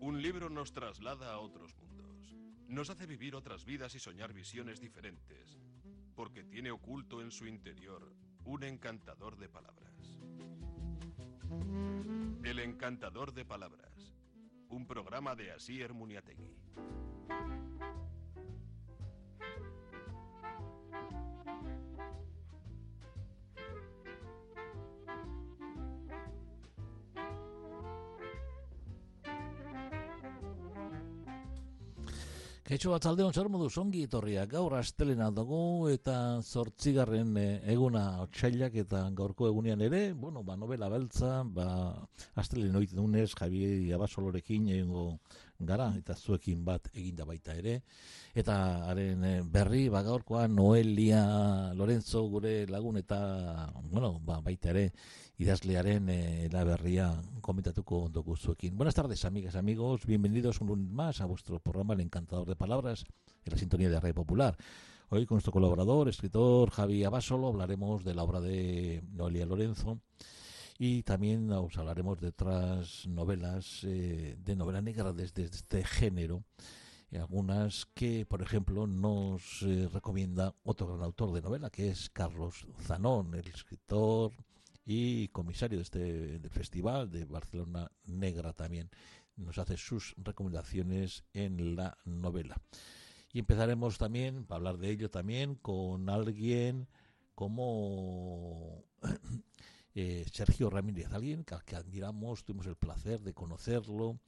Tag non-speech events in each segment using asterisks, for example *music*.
Un libro nos traslada a otros mundos. Nos hace vivir otras vidas y soñar visiones diferentes, porque tiene oculto en su interior un encantador de palabras. El encantador de palabras, un programa de Asier Muniategui. Kaixo bat aldeon zer modu zongi etorria. Gaur astelena dugu eta zortzigarren eh, eguna otxailak eta gaurko egunean ere, bueno, ba, novela beltza, ba, astelen oit dunez, Javi Abasolorekin egingo gara, eta zuekin bat eginda baita ere, eta haren eh, berri, ba, gaurkoa Noelia Lorenzo gure lagun eta, bueno, ba, baita ere, idazlearen eh, la berria komentatuko dugu zuekin. Buenas tardes, amigas, amigos, bienvenidos un lunes más a vuestro programa El Encantador de palabras en la sintonía de Red Popular. Hoy con nuestro colaborador, escritor Javi Abasolo, hablaremos de la obra de Noelia Lorenzo y también os hablaremos de otras novelas eh, de novela negra desde este género. Algunas que, por ejemplo, nos eh, recomienda otro gran autor de novela, que es Carlos Zanón, el escritor y comisario de este del festival de Barcelona Negra también nos hace sus recomendaciones en la novela. Y empezaremos también, para hablar de ello también, con alguien como *clears throat* eh, Sergio Ramírez, alguien que, que admiramos, tuvimos el placer de conocerlo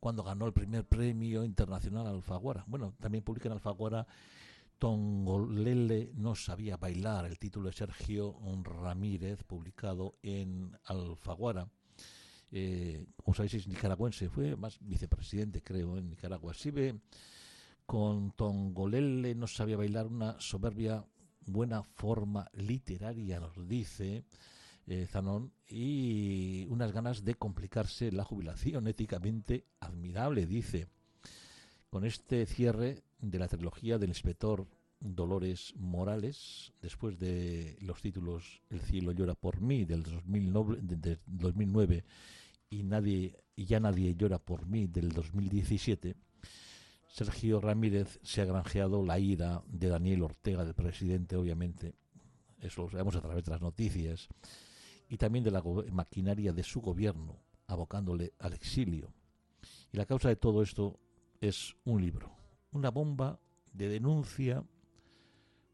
cuando ganó el primer premio internacional Alfaguara. Bueno, también publica en Alfaguara Tongolele no sabía bailar, el título de Sergio Ramírez, publicado en Alfaguara eh, como sabéis es nicaragüense, fue más vicepresidente creo en Nicaragua. ve con Tongolele no sabía bailar una soberbia buena forma literaria, nos dice eh, Zanón, y unas ganas de complicarse la jubilación éticamente admirable, dice. Con este cierre de la trilogía del inspector Dolores Morales, después de los títulos El cielo llora por mí del 2009 y nadie y ya nadie llora por mí del 2017, Sergio Ramírez se ha granjeado la ira de Daniel Ortega, del presidente, obviamente, eso lo sabemos a través de las noticias, y también de la maquinaria de su gobierno, abocándole al exilio. Y la causa de todo esto es un libro, una bomba de denuncia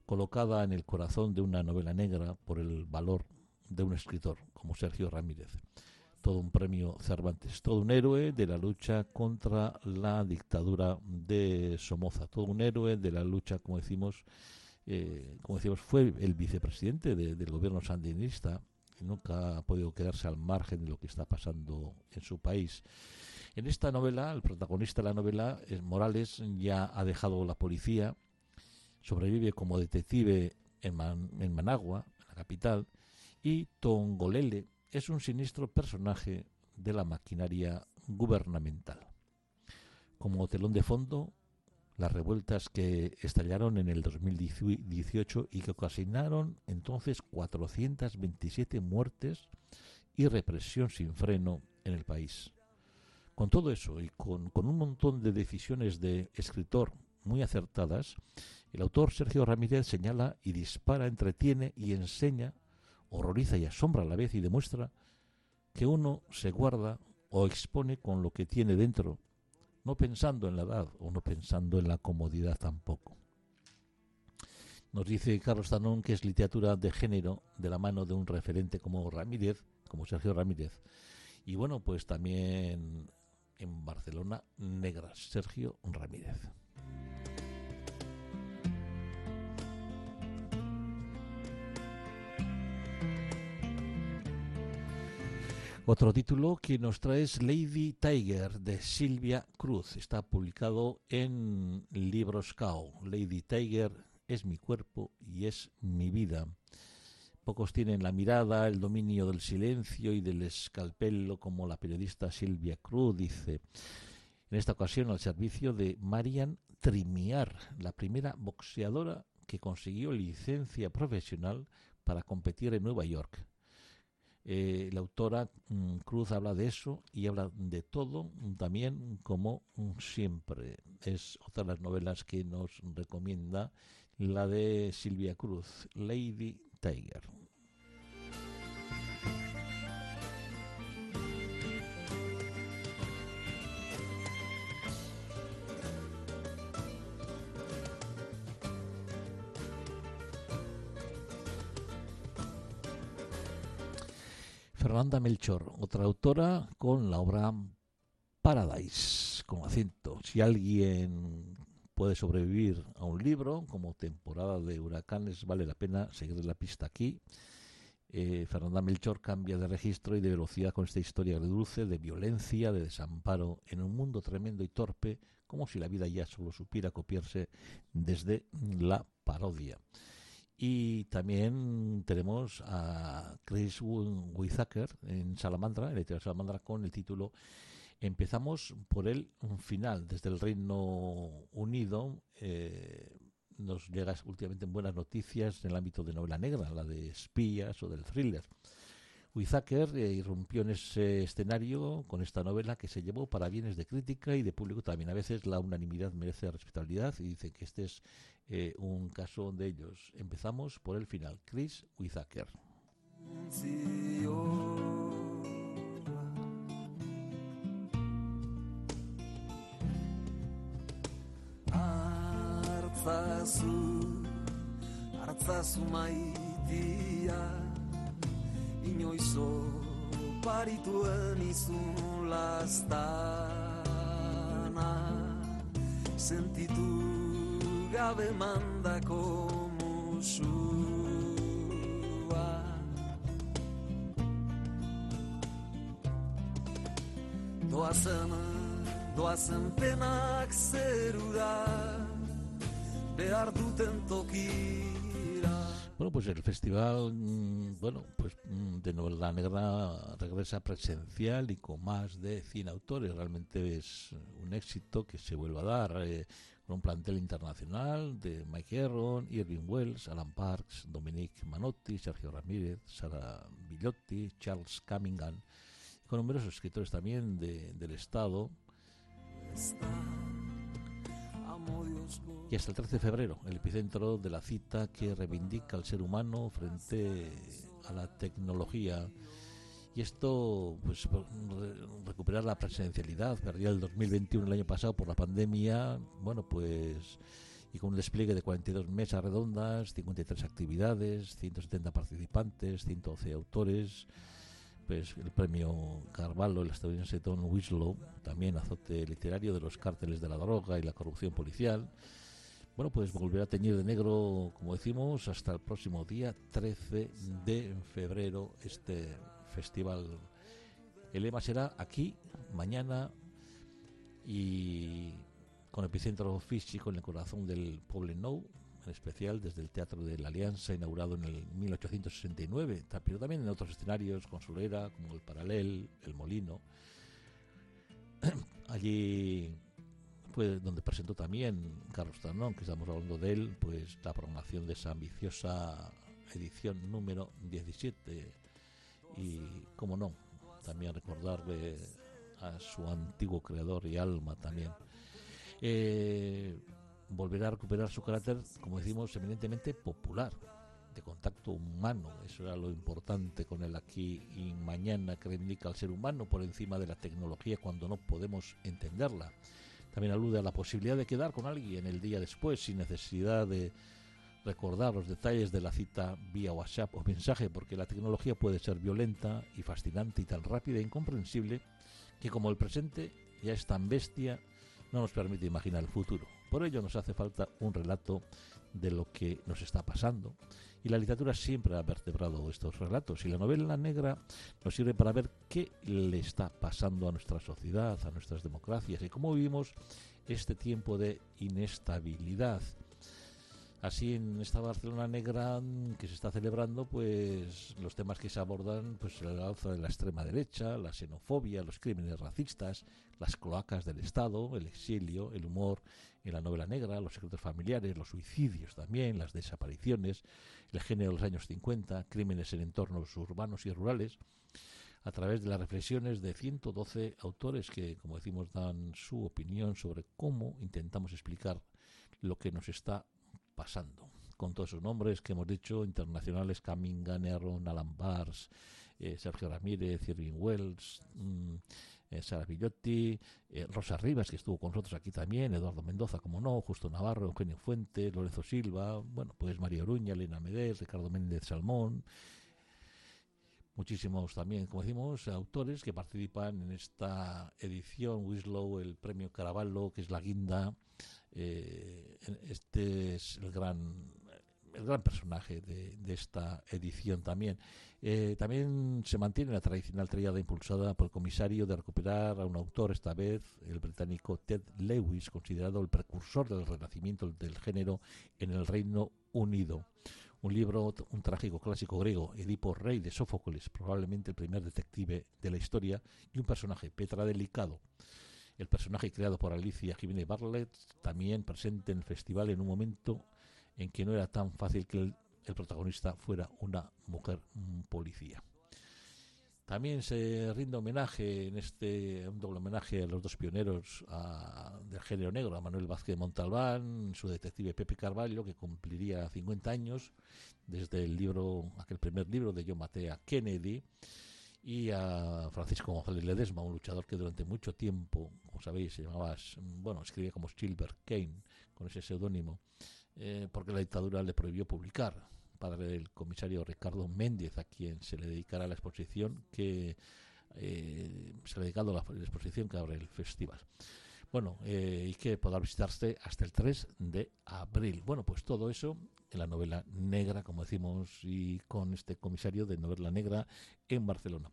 colocada en el corazón de una novela negra por el valor de un escritor como Sergio Ramírez. Todo un premio Cervantes, todo un héroe de la lucha contra la dictadura de Somoza, todo un héroe de la lucha, como decimos, eh, como decimos, fue el vicepresidente del gobierno sandinista nunca ha podido quedarse al margen de lo que está pasando en su país. En esta novela, el protagonista de la novela, es Morales, ya ha dejado la policía, sobrevive como detective en, en Managua, en la capital, y Tongolele es un siniestro personaje de la maquinaria gubernamental. Como telón de fondo, las revueltas que estallaron en el 2018 y que ocasionaron entonces 427 muertes y represión sin freno en el país. Con todo eso y con, con un montón de decisiones de escritor muy acertadas, el autor Sergio Ramírez señala y dispara, entretiene y enseña, horroriza y asombra a la vez y demuestra que uno se guarda o expone con lo que tiene dentro, no pensando en la edad o no pensando en la comodidad tampoco. Nos dice Carlos Tanón que es literatura de género de la mano de un referente como Ramírez, como Sergio Ramírez. Y bueno, pues también en Barcelona, Negras, Sergio Ramírez. Otro título que nos trae es Lady Tiger de Silvia Cruz. Está publicado en Libros Cao. Lady Tiger es mi cuerpo y es mi vida. Pocos tienen la mirada, el dominio del silencio y del escalpelo como la periodista Silvia Cruz dice. En esta ocasión al servicio de Marian Trimiar, la primera boxeadora que consiguió licencia profesional para competir en Nueva York. Eh, la autora mm, Cruz habla de eso y habla de todo también como siempre. Es otra de las novelas que nos recomienda la de Silvia Cruz, Lady Tiger. Fernanda Melchor, otra autora con la obra Paradise, con acento. Si alguien puede sobrevivir a un libro como temporada de huracanes, vale la pena seguir la pista aquí. Eh, Fernanda Melchor cambia de registro y de velocidad con esta historia dulce de violencia, de desamparo en un mundo tremendo y torpe, como si la vida ya solo supiera copiarse desde la parodia. Y también tenemos a Chris Whitaker en Salamandra, en de Salamandra, con el título Empezamos por el final. Desde el Reino Unido eh, nos llega últimamente buenas noticias en el ámbito de novela negra, la de espías o del thriller. Whitaker eh, irrumpió en ese escenario con esta novela que se llevó para bienes de crítica y de público también. A veces la unanimidad merece respetabilidad y dice que este es eh, un caso de ellos. Empezamos por el final. Chris Whitaker. lastana gabe mandako musua doazen doazen penak zerura behar duten tokira Bueno, pues el festival, mm, bueno, pues mm, de novela negra regresa presencial y con más de 100 autores. Realmente es éxito que se vuelva a dar eh, con un plantel internacional de Mike Herron, Irving Wells, Alan Parks, Dominique Manotti, Sergio Ramírez, Sara Villotti, Charles Cunningham, con numerosos escritores también del Estado y hasta el 13 de febrero, el epicentro de la cita que reivindica al ser humano frente a la tecnología. Y esto, pues, recuperar la presencialidad, perdía el 2021 el año pasado por la pandemia, bueno, pues, y con un despliegue de 42 mesas redondas, 53 actividades, 170 participantes, 112 autores, pues el premio Carvalho, el estadounidense Tom Winslow, también azote literario de los cárteles de la droga y la corrupción policial, bueno, pues volverá a teñir de negro, como decimos, hasta el próximo día 13 de febrero este festival. El lema será aquí, mañana, y con epicentro físico en el corazón del Nou, en especial desde el Teatro de la Alianza, inaugurado en el 1869, pero también en otros escenarios, con Solera, como el Paralel, el Molino. *clears throat* Allí donde presentó también Carlos Tanón, que estamos hablando de él, pues la programación de esa ambiciosa edición número 17 y, como no, también recordarle a su antiguo creador y alma también. Eh, volverá a recuperar su carácter, como decimos, eminentemente popular, de contacto humano. Eso era lo importante con el aquí y mañana que reivindica al ser humano por encima de la tecnología cuando no podemos entenderla. También alude a la posibilidad de quedar con alguien el día después sin necesidad de recordar los detalles de la cita vía WhatsApp o mensaje, porque la tecnología puede ser violenta y fascinante y tan rápida e incomprensible que como el presente ya es tan bestia, no nos permite imaginar el futuro. Por ello nos hace falta un relato de lo que nos está pasando. Y la literatura siempre ha vertebrado estos relatos. Y la novela negra nos sirve para ver qué le está pasando a nuestra sociedad, a nuestras democracias y cómo vivimos este tiempo de inestabilidad. Así en esta Barcelona negra que se está celebrando, pues los temas que se abordan, pues el alza de la extrema derecha, la xenofobia, los crímenes racistas, las cloacas del Estado, el exilio, el humor en la novela negra, los secretos familiares, los suicidios también, las desapariciones, el género de los años 50, crímenes en entornos urbanos y rurales, a través de las reflexiones de 112 autores que, como decimos, dan su opinión sobre cómo intentamos explicar lo que nos está pasando. Con todos esos nombres que hemos dicho, internacionales, Camin, Aaron, Alan Bars, eh, Sergio Ramírez, Irving Wells, mm, eh, Sara Villotti, eh, Rosa Rivas, que estuvo con nosotros aquí también, Eduardo Mendoza, como no, Justo Navarro, Eugenio Fuentes, Lorenzo Silva, bueno, pues María Oruña, Elena Medés, Ricardo Méndez Salmón, muchísimos también, como decimos, autores que participan en esta edición Winslow, el premio Caravallo, que es la guinda eh, este es el gran el gran personaje de, esta edición también. Eh, también se mantiene la tradicional triada impulsada por el comisario de recuperar a un autor, esta vez el británico Ted Lewis, considerado el precursor del renacimiento del género en el Reino Unido. Un libro, un trágico clásico griego, Edipo Rey de Sófocles, probablemente el primer detective de la historia, y un personaje, Petra Delicado, el personaje creado por Alicia Jiménez Bartlett, también presente en el festival en un momento en que no era tan fácil que el, protagonista fuera una mujer policía. También se rinde homenaje en este, un doble homenaje a los dos pioneros del género negro, a Manuel Vázquez Montalbán, su detective Pepe Carvalho, que cumpliría 50 años desde el libro, aquel primer libro de Yo maté a Kennedy, y a Francisco González Ledesma, un luchador que durante mucho tiempo, como sabéis, se llamaba, bueno, escribía como Silver Kane, con ese seudónimo, eh, porque la dictadura le prohibió publicar, padre del comisario Ricardo Méndez, a quien se le dedicará la exposición que eh, se ha dedicado la, exposición que abre el festival. Bueno, eh, y que podrá visitarse hasta el 3 de abril. Bueno, pues todo eso en la novela negra, como decimos, y con este comisario de novela negra en Barcelona.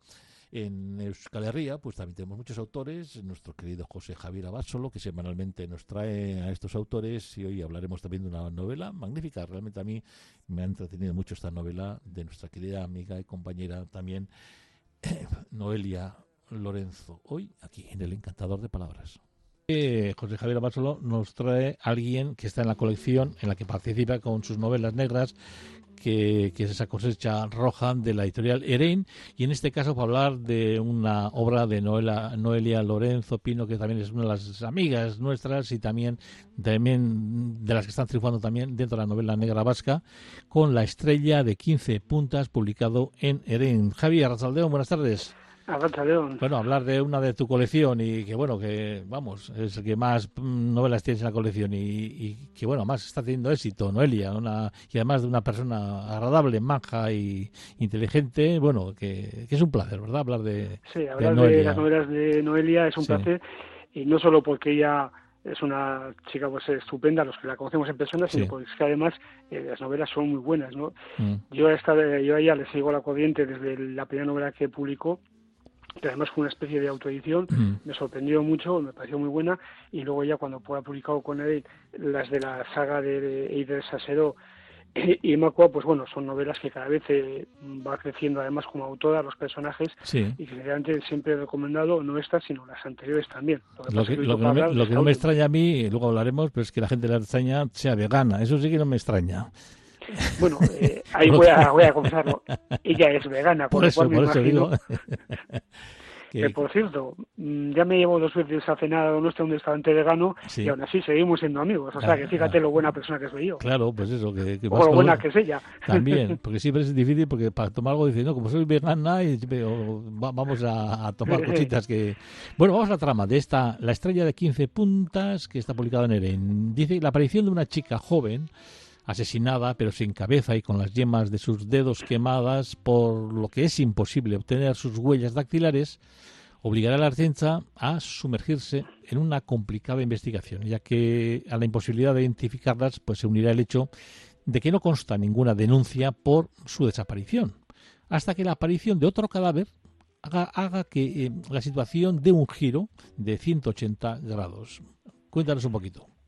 En Euskal Herria, pues también tenemos muchos autores, nuestro querido José Javier Abásolo, que semanalmente nos trae a estos autores, y hoy hablaremos también de una novela magnífica. Realmente a mí me ha entretenido mucho esta novela de nuestra querida amiga y compañera también, *clears throat* Noelia Lorenzo, hoy aquí en El Encantador de Palabras. José Javier Abasolo nos trae a alguien que está en la colección, en la que participa con sus novelas negras, que, es esa cosecha roja de la editorial Erein, y en este caso para hablar de una obra de Noelia Lorenzo Pino, que también es una de las amigas nuestras y también, también de las que están triunfando también dentro de la novela negra vasca, con La estrella de 15 puntas, publicado en Erein. Javier Arrasaldeo, buenas tardes. Bueno, hablar de una de tu colección y que, bueno, que, vamos, es el que más mm, novelas tienes en la colección y, que, bueno, más está teniendo éxito, Noelia, una, y además de una persona agradable, manja y inteligente, bueno, que, es un placer, ¿verdad? Hablar de Sí, hablar de, las novelas de Noelia es un placer y no solo porque ella es una chica pues estupenda, los que la conocemos en persona, sino porque es que además eh, las novelas son muy buenas, ¿no? Mm. Yo, a esta, yo a ella le sigo la corriente desde la primera novela que publicó que además fue una especie de autoedición, me sorprendió mucho, me pareció muy buena, y luego ya cuando ha publicado con él las de la saga de Eider Sasero y Macua, pues bueno, son novelas que cada vez eh, va creciendo además como autora, los personajes, y que realmente siempre he recomendado no estas, sino las anteriores también. Lo que, no, me, extraña a mí, luego hablaremos, pero es que la gente la extraña sea vegana, eso sí que no me extraña. Bueno, eh, ahí voy a, voy a confesarlo. Ella es vegana, por, eso, por eso digo. *laughs* que, por cierto, mm, ya me llevo dos veces a cenar a nuestro un restaurante vegano y aún así seguimos siendo amigos. O sea, que fíjate lo buena persona que soy yo. Claro, pues eso. Que, o lo buena que es ella. También, *laughs* porque siempre es difícil porque para tomar algo dice, no, como soy vegana, y, vamos a, tomar *laughs* cositas que... Bueno, vamos a la trama de esta, La estrella de 15 puntas que está publicada en Eren. Dice la aparición de una chica joven asesinada pero sin cabeza y con las yemas de sus dedos quemadas, por lo que es imposible obtener sus huellas dactilares, obligará a la ciencia a sumergirse en una complicada investigación, ya que a la imposibilidad de identificarlas pues se unirá el hecho de que no consta ninguna denuncia por su desaparición, hasta que la aparición de otro cadáver haga, que eh, la situación dé un giro de 180 grados. Cuéntanos un poquito.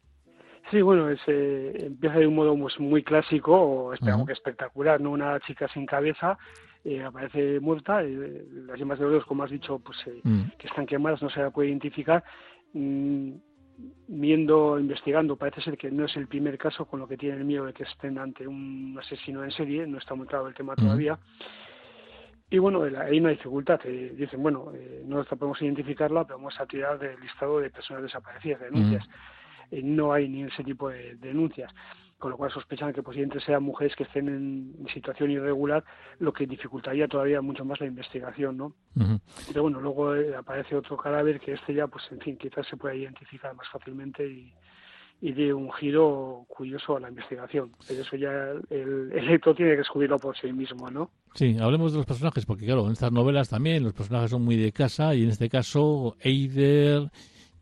Sí, bueno, es, eh, empieza de un modo pues, muy clásico, o esperamos que espectacular, ¿no? Una chica sin cabeza eh, aparece muerta, eh, las yemas de los como has dicho, pues mm. que están quemadas, no se la puede identificar. Mm, viendo, investigando, parece ser que no es el primer caso con lo que tienen miedo de que estén ante un asesino en serie, no está muy claro el tema todavía. Y bueno, hay una dificultad. dicen, bueno, no podemos identificarla, pero vamos a tirar del listado de personas desaparecidas, de denuncias. Eh, no hay ni ese tipo de, denuncias con lo cual sospechan que posiblemente sean mujeres que estén en situación irregular, lo que dificultaría todavía mucho más la investigación, ¿no? Pero bueno, luego eh, aparece otro cadáver que este ya, pues en fin, quizás se pueda identificar más fácilmente y, y de un giro curioso a la investigación. Pero eso ya el, el *laughs* lector tiene que descubrirlo por sí mismo, ¿no? Sí, hablemos de los personajes, porque claro, en estas novelas también los personajes son muy de casa y en este caso Eider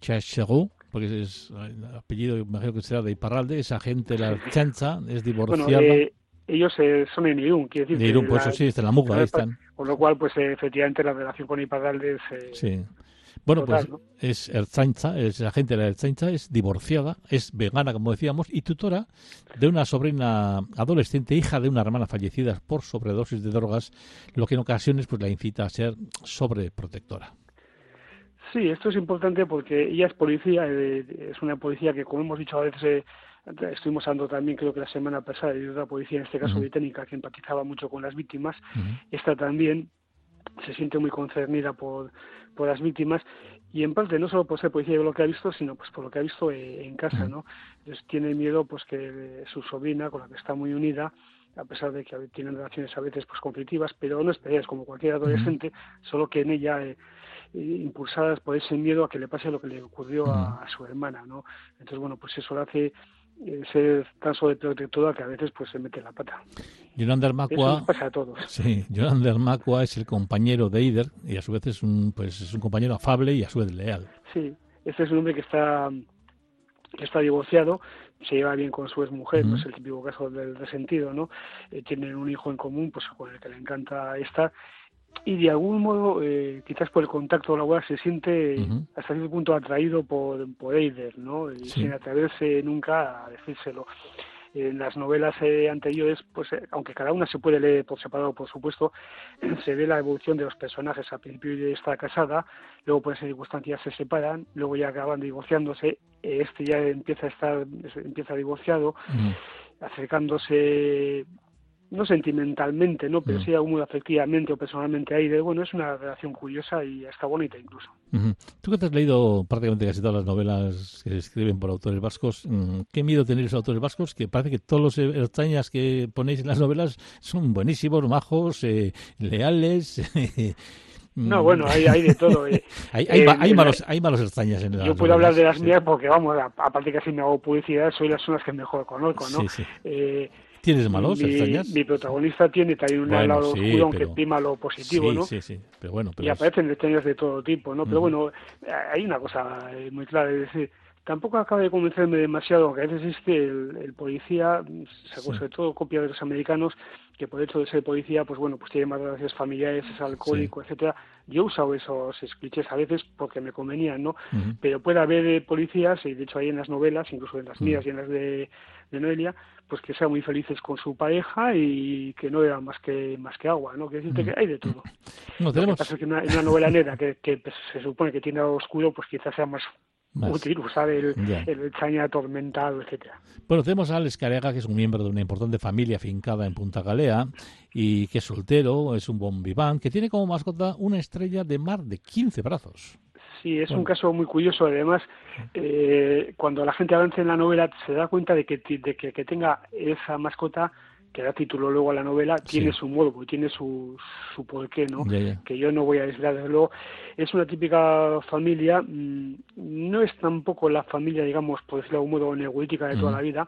Chachereau porque es el apellido, imagino que será de Iparralde, esa gente, la chancha, es divorciada. Eh, ellos eh, son en Irún, quiere decir. De Irún, por eso sí, está en la Muga, ahí están. Con lo cual, pues efectivamente la relación con Iparralde es. Eh, sí. Bueno, pues es Erzancha, es la gente de la Erzancha, es divorciada, es vegana, como decíamos, y tutora de una sobrina adolescente, hija de una hermana fallecida por sobredosis de drogas, lo que en ocasiones pues la incita a ser sobreprotectora. Sí, esto es importante porque ella es policía, eh, es una policía que, como hemos dicho a veces, eh, estuvimos hablando también, creo que la semana pasada, de otra policía, en este caso británica, que empatizaba mucho con las víctimas. Esta también se siente muy concernida por, por las víctimas y en parte no solo por ser policía de lo que ha visto, sino pues por lo que ha visto eh, en casa, ¿no? Entonces tiene miedo pues que su sobrina, con la que está muy unida, a pesar de que tienen relaciones a veces pues conflictivas, pero no es como cualquier adolescente, solo que en ella impulsadas por ese miedo a que le pase lo que le ocurrió a, su hermana, ¿no? Entonces, bueno, pues eso le hace eh, ser tan sobreprotectora que a veces pues se mete la pata. Yolander Macua, pasa a todos. Sí, Macua es el compañero de Eider y a su vez es un, pues, es un compañero afable y a su vez leal. Sí, este es un hombre que está que está divorciado, se lleva bien con su exmujer, no es el típico caso del resentido, ¿no? Eh, tienen un hijo en común, pues con el que le encanta estar, y de algún modo, eh, quizás por el contacto laboral, se siente hasta cierto punto atraído por, por Eider, ¿no? sin atreverse nunca a decírselo. En las novelas eh, anteriores, pues eh, aunque cada una se puede leer por separado, por supuesto, *clears throat* se ve la evolución de los personajes. Al principio está casada, luego por esas circunstancias se separan, luego ya acaban divorciándose, este ya empieza a estar, empieza divorciado, acercándose no sentimentalmente, ¿no? Pero sí muy afectivamente o personalmente ahí. De, bueno, es una relación curiosa y está bonita incluso. Tú que te has leído prácticamente casi todas las novelas que se escriben por autores vascos, mm, ¿qué miedo tenéis los autores vascos? Que parece que todos los extrañas que ponéis en las novelas son buenísimos, majos, eh, leales. *laughs* No, bueno, hay, hay de todo. Eh. *laughs* hay, hay, eh, malos, hay malos extrañas en las Yo puedo hablar de las mías porque, vamos, aparte que así me hago publicidad, soy las zonas que mejor conozco, ¿no? Sí, sí. Eh, ¿Tienes malos, mi, Mi protagonista tiene también un lado oscuro, aunque prima lo positivo, ¿no? Sí, sí, pero bueno. y aparecen extraños de todo tipo, ¿no? Pero bueno, hay una cosa eh, muy clara, es decir, tampoco acaba de convencerme demasiado, aunque a veces es que el, policía, sacó sobre todo copia de los americanos, que por hecho de ser policía, pues bueno, pues tiene más relaciones familiares, es alcohólico, etcétera. Yo he usado esos clichés a veces porque me convenían, ¿no? Pero puede haber eh, policías, y de hecho hay en las novelas, incluso en las mías y en las de, de Noelia, pues que sean muy felices con su pareja y que no vean más que más que agua, ¿no? Decirte que hay de todo. *laughs* No, tenemos... Lo que pasa es que una, una novela negra que, que pues, se supone que tiene algo oscuro, pues quizás sea más, útil usar el, el chaña atormentado, etcétera. Bueno, tenemos a Alex Carega, que es un miembro de una importante familia fincada en Punta Galea y que es soltero, es un bon vivant, que tiene como mascota una estrella de mar de 15 brazos. Sí, es un caso muy curioso. Además, eh, cuando la gente avanza en la novela se da cuenta de que, de que, que tenga esa mascota que da título luego a la novela, tiene su modo, tiene su, su porqué, ¿no? Que yo no voy a desvelar, desde luego. Es una típica familia, mm, no es tampoco la familia, digamos, por decirlo de algún modo, neogolítica de toda la vida,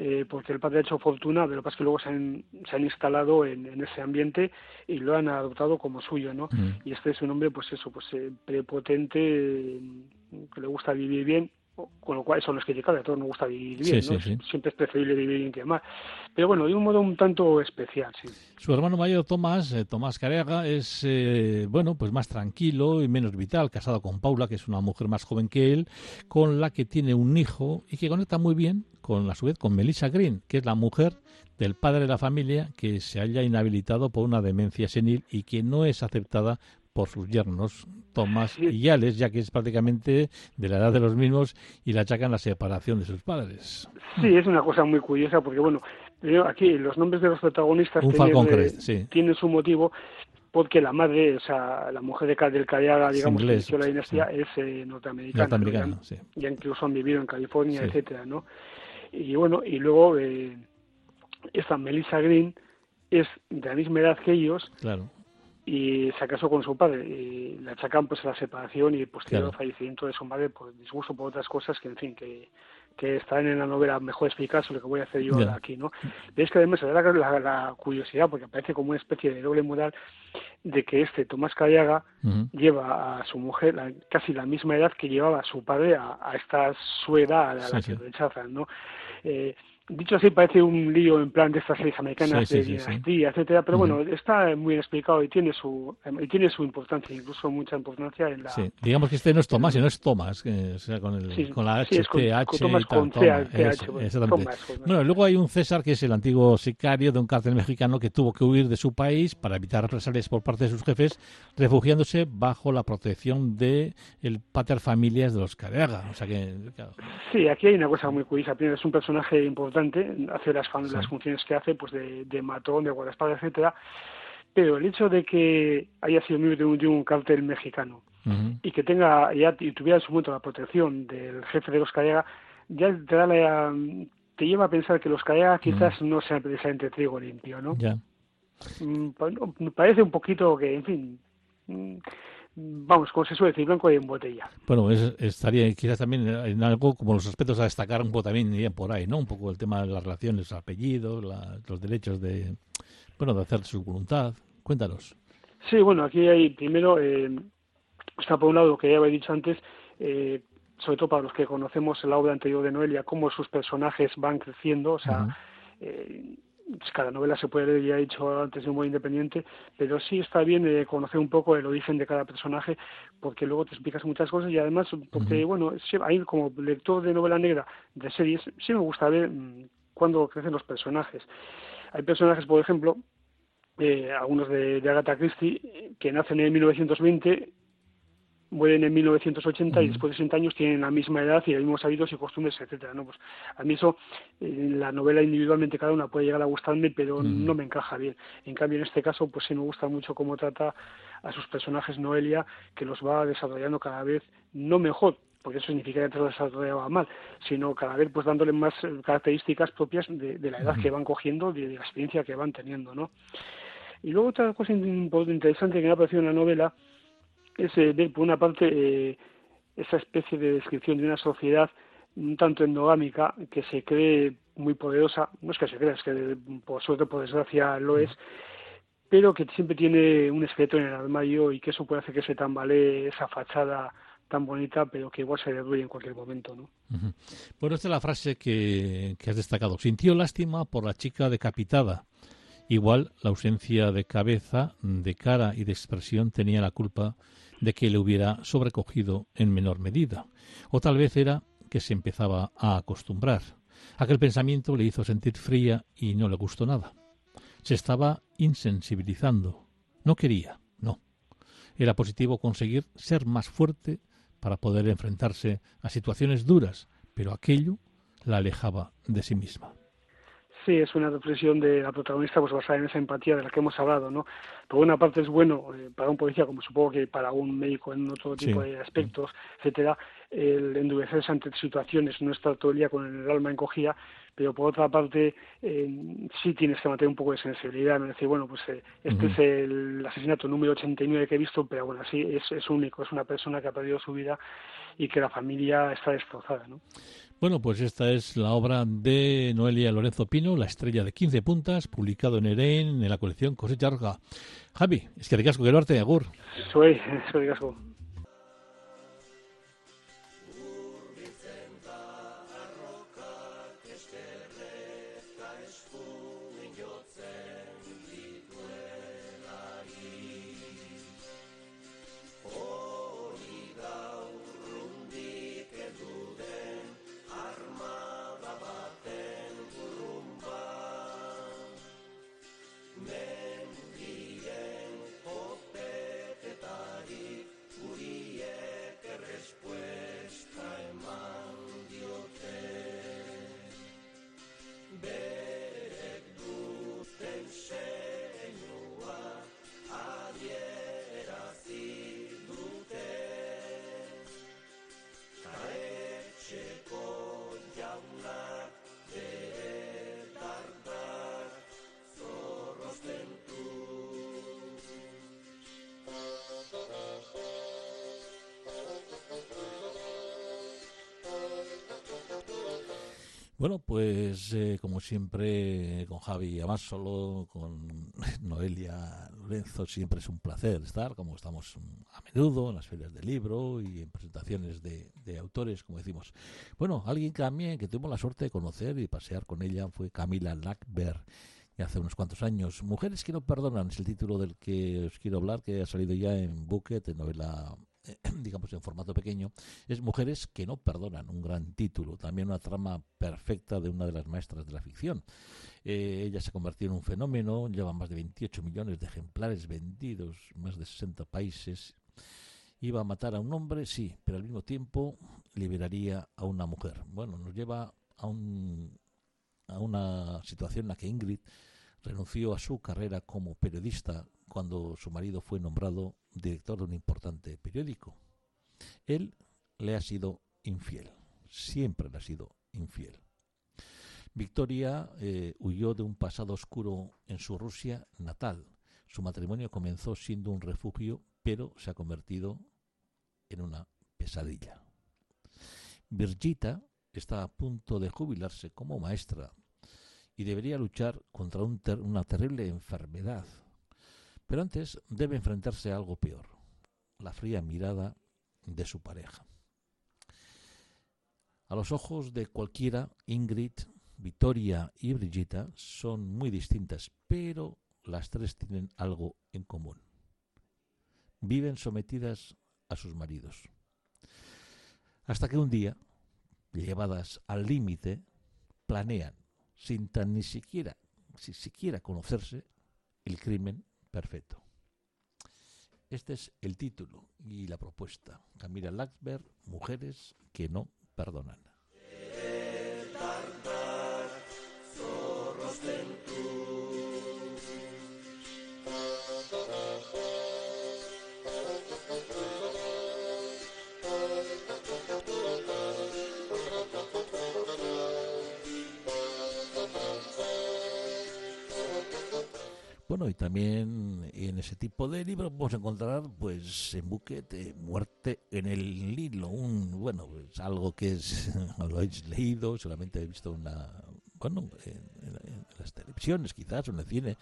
eh, porque el padre ha hecho fortuna, pero lo que pasa es que luego se han, se han instalado en, en, ese ambiente y lo han adoptado como suyo, ¿no? Y este es un hombre, pues eso, pues eh, prepotente, mm, que le gusta vivir bien, con lo cual eso no es criticable, a todos nos gusta vivir bien, siempre es preferible vivir bien que mal. Pero bueno, de un modo un tanto especial, sí. Su hermano mayor, Tomás, eh, Tomás Careaga, es, eh, bueno, pues más tranquilo y menos vital, casado con Paula, que es una mujer más joven que él, con la que tiene un hijo y que conecta muy bien con, a su vez, con Melissa Green, que es la mujer del padre de la familia que se haya inhabilitado por una demencia senil y que no es aceptada por sus yernos, Tomás y Yales, ya que es prácticamente de la edad de los mismos y le achacan la separación de sus padres. Sí, es una cosa muy curiosa porque, bueno, aquí los nombres de los protagonistas tienen, tienen su motivo porque la madre, o sea, la mujer de del Callaga, digamos, que la dinastía, es eh, norteamericana. ya, incluso han vivido en California, etcétera, ¿no? Y bueno, y luego eh, esta Melissa Green es de la misma edad que ellos, claro. y se casó con su padre y le achacan pues la separación y posterior claro. fallecimiento de su madre por disgusto por otras cosas que en fin que, que están en la novela mejor explicadas lo que voy a hacer yo aquí no es que además se da la, curiosidad porque aparece como una especie de doble moral de que este Tomás Callaga lleva a su mujer casi la misma edad que llevaba a su padre a, esta su edad a la, que rechazan no eh, dicho así parece un lío en plan de estas leyes americanas de dinastía, etcétera, pero bueno, está muy explicado y tiene su y tiene su importancia, incluso mucha importancia en la Sí, digamos que este no es Tomás, sino es Tomás, que o sea con el con la H, con, H Tomás con exactamente. bueno, luego hay un César que es el antiguo sicario de un cártel mexicano que tuvo que huir de su país para evitar represalias por parte de sus jefes, refugiándose bajo la protección de el pater familias de los Careaga, o sea que Sí, aquí hay una cosa muy curiosa, primero es un personaje importante hace las, las funciones que hace, pues de, matón, de guardaespaldas, etcétera. Pero el hecho de que haya sido miembro de un, cártel mexicano y que tenga ya y tuviera en su momento la protección del jefe de los Callega, ya te da la, te lleva a pensar que los Callega quizás no sean precisamente trigo limpio, ¿no? Ya. Mm, parece un poquito que, en fin, mm, vamos, como se suele decir, blanco y en botella. Bueno, estaría quizás también en algo como los aspectos a destacar un poco también irían por ahí, ¿no? Un poco el tema de las relaciones, los apellidos, los derechos de, bueno, de hacer su voluntad. Cuéntanos. Sí, bueno, aquí hay primero, eh, está por un lado lo que ya había dicho antes, eh, sobre todo para los que conocemos la obra anterior de Noelia, cómo sus personajes van creciendo, o sea, pues cada novela se puede leer, ya he dicho antes, de un modo independiente, pero sí está bien eh, conocer un poco el origen de cada personaje, porque luego te explicas muchas cosas y además, porque, bueno, ahí como lector de novela negra, de series, sí me gusta ver mm, cuándo crecen los personajes. Hay personajes, por ejemplo, eh, algunos de, de Agatha Christie, que nacen en 1920 mueren en 1980 y después de 60 años tienen la misma edad y los mismos hábitos y costumbres, etcétera, ¿no? Pues a mí eso, en la novela individualmente cada una puede llegar a gustarme, pero no me encaja bien. En cambio, en este caso, pues sí me gusta mucho cómo trata a sus personajes Noelia, que los va desarrollando cada vez, no mejor, porque eso significa que los desarrollaba mal, sino cada vez pues dándole más eh, características propias de, la edad que van cogiendo, de, la experiencia que van teniendo, ¿no? Y luego otra cosa interesante que me ha parecido en la novela es eh, ver por una parte eh, esa especie de descripción de una sociedad un tanto endogámica que se cree muy poderosa, no es que se crea, es que por suerte por desgracia lo es, pero que siempre tiene un esqueleto en el armario y que eso puede hacer que se tambalee esa fachada tan bonita, pero que igual se destruye en cualquier momento, ¿no? Bueno, esta es la frase que, que has destacado. Sintió lástima por la chica decapitada. Igual la ausencia de cabeza, de cara y de expresión tenía la culpa de que le hubiera sobrecogido en menor medida, o tal vez era que se empezaba a acostumbrar. Aquel pensamiento le hizo sentir fría y no le gustó nada. Se estaba insensibilizando. No quería, no. Era positivo conseguir ser más fuerte para poder enfrentarse a situaciones duras, pero aquello la alejaba de sí misma. Sí, es una reflexión de la protagonista pues basada en esa empatía de la que hemos hablado, ¿no? Por una parte es bueno eh, para un policía, como supongo que para un médico en otro tipo de aspectos, etcétera, el endurecerse ante situaciones, no estar todo el día con el alma encogida, pero por otra parte eh, sí tienes que mantener un poco de sensibilidad, ¿no? decir, bueno, pues eh, este es el asesinato número 89 que he visto, pero bueno, sí, es, es único, es una persona que ha perdido su vida y que la familia está destrozada, ¿no? Bueno, pues esta es la obra de Noelia Lorenzo Pino, La estrella de 15 puntas, publicado en Eren, en la colección Cosecha Roja. Javi, es que ricasco que arte, agur. Soy, soy ricasco. Bueno, pues eh, como siempre con Javi solo con *laughs* Noelia Lorenzo, siempre es un placer estar, como estamos a menudo en las ferias de libro y en presentaciones de, autores, como decimos. Bueno, alguien también que tuvimos la suerte de conocer y pasear con ella fue Camila Lackberg, hace unos cuantos años. Mujeres que no perdonan es el título del que os quiero hablar, que ha salido ya en Bucket, en novela *clears throat* digamos en formato pequeño, es Mujeres que no perdonan, un gran título, también una trama perfecta de una de las maestras de la ficción. Eh, ella se convirtió en un fenómeno, lleva más de 28 millones de ejemplares vendidos, más de 60 países. Iba a matar a un hombre, sí, pero al mismo tiempo liberaría a una mujer. Bueno, nos lleva a, un, a una situación en la que Ingrid renunció a su carrera como periodista cuando su marido fue nombrado director de un importante periódico. Él le ha sido infiel, siempre le ha sido infiel. Victoria eh, huyó de un pasado oscuro en su Rusia natal. Su matrimonio comenzó siendo un refugio, pero se ha convertido en una pesadilla. Virgita está a punto de jubilarse como maestra y debería luchar contra una terrible enfermedad pero antes debe enfrentarse a algo peor, la fría mirada de su pareja. A los ojos de cualquiera, Ingrid, Victoria y Brigitta son muy distintas, pero las tres tienen algo en común. Viven sometidas a sus maridos. Hasta que un día, llevadas al límite, planean, sin tan ni siquiera, si siquiera conocerse, el crimen Perfecto. Este es el título y la propuesta. Camila Laxberg, Mujeres que no perdonan. Y también en ese tipo de libros vamos a encontrar, pues, en buquete Muerte en el Nilo, un, bueno, pues algo que es, *laughs* lo habéis leído, solamente he visto una, bueno, en, las televisiones quizás, o en el cine,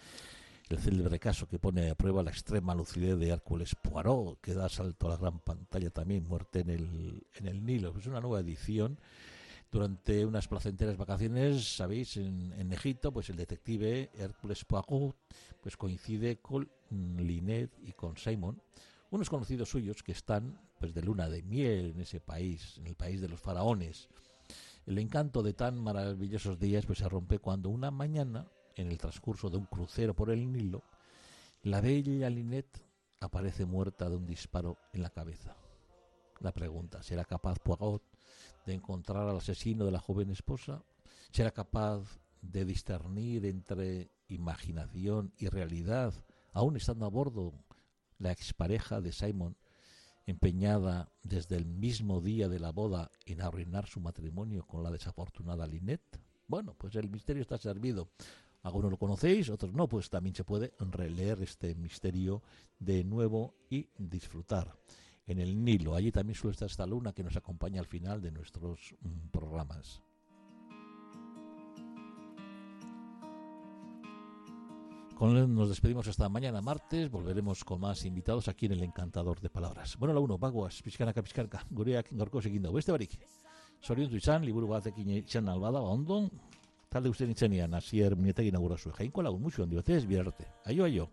el célebre caso que pone a prueba la extrema lucidez de Hércules Poirot, que da salto a la gran pantalla también, Muerte en el, en el Nilo, es una nueva edición durante unas placenteras vacaciones, sabéis, en, Egipto, pues el detective Hércules Poirot pues coincide con Linet y con Simon, unos conocidos suyos que están pues de luna de miel en ese país, en el país de los faraones. El encanto de tan maravillosos días pues se rompe cuando una mañana, en el transcurso de un crucero por el Nilo, la bella Linet aparece muerta de un disparo en la cabeza. La pregunta, ¿será capaz Poirot de encontrar al asesino de la joven esposa? ¿Será capaz de discernir entre imaginación y realidad, aún estando a bordo la expareja de Simon, empeñada desde el mismo día de la boda en arruinar su matrimonio con la desafortunada Lynette? Bueno, pues el misterio está servido. Algunos lo conocéis, otros no, pues también se puede releer este misterio de nuevo y disfrutar en el Nilo. Allí también suele estar esta luna que nos acompaña al final de nuestros mm, programas. Con nos despedimos hasta mañana martes. Volveremos con más invitados aquí en el Encantador de Palabras. Bueno, la uno, bagoaz, pizkanaka pizkanaka, gureak gorko segindo. Beste barik, sorion izan, liburu batekin izan albada, ba, ondon, talde usten itzenian, azier minetegin agurazue. Jainko lagun, musu handi batez, biarte. Aio, aio.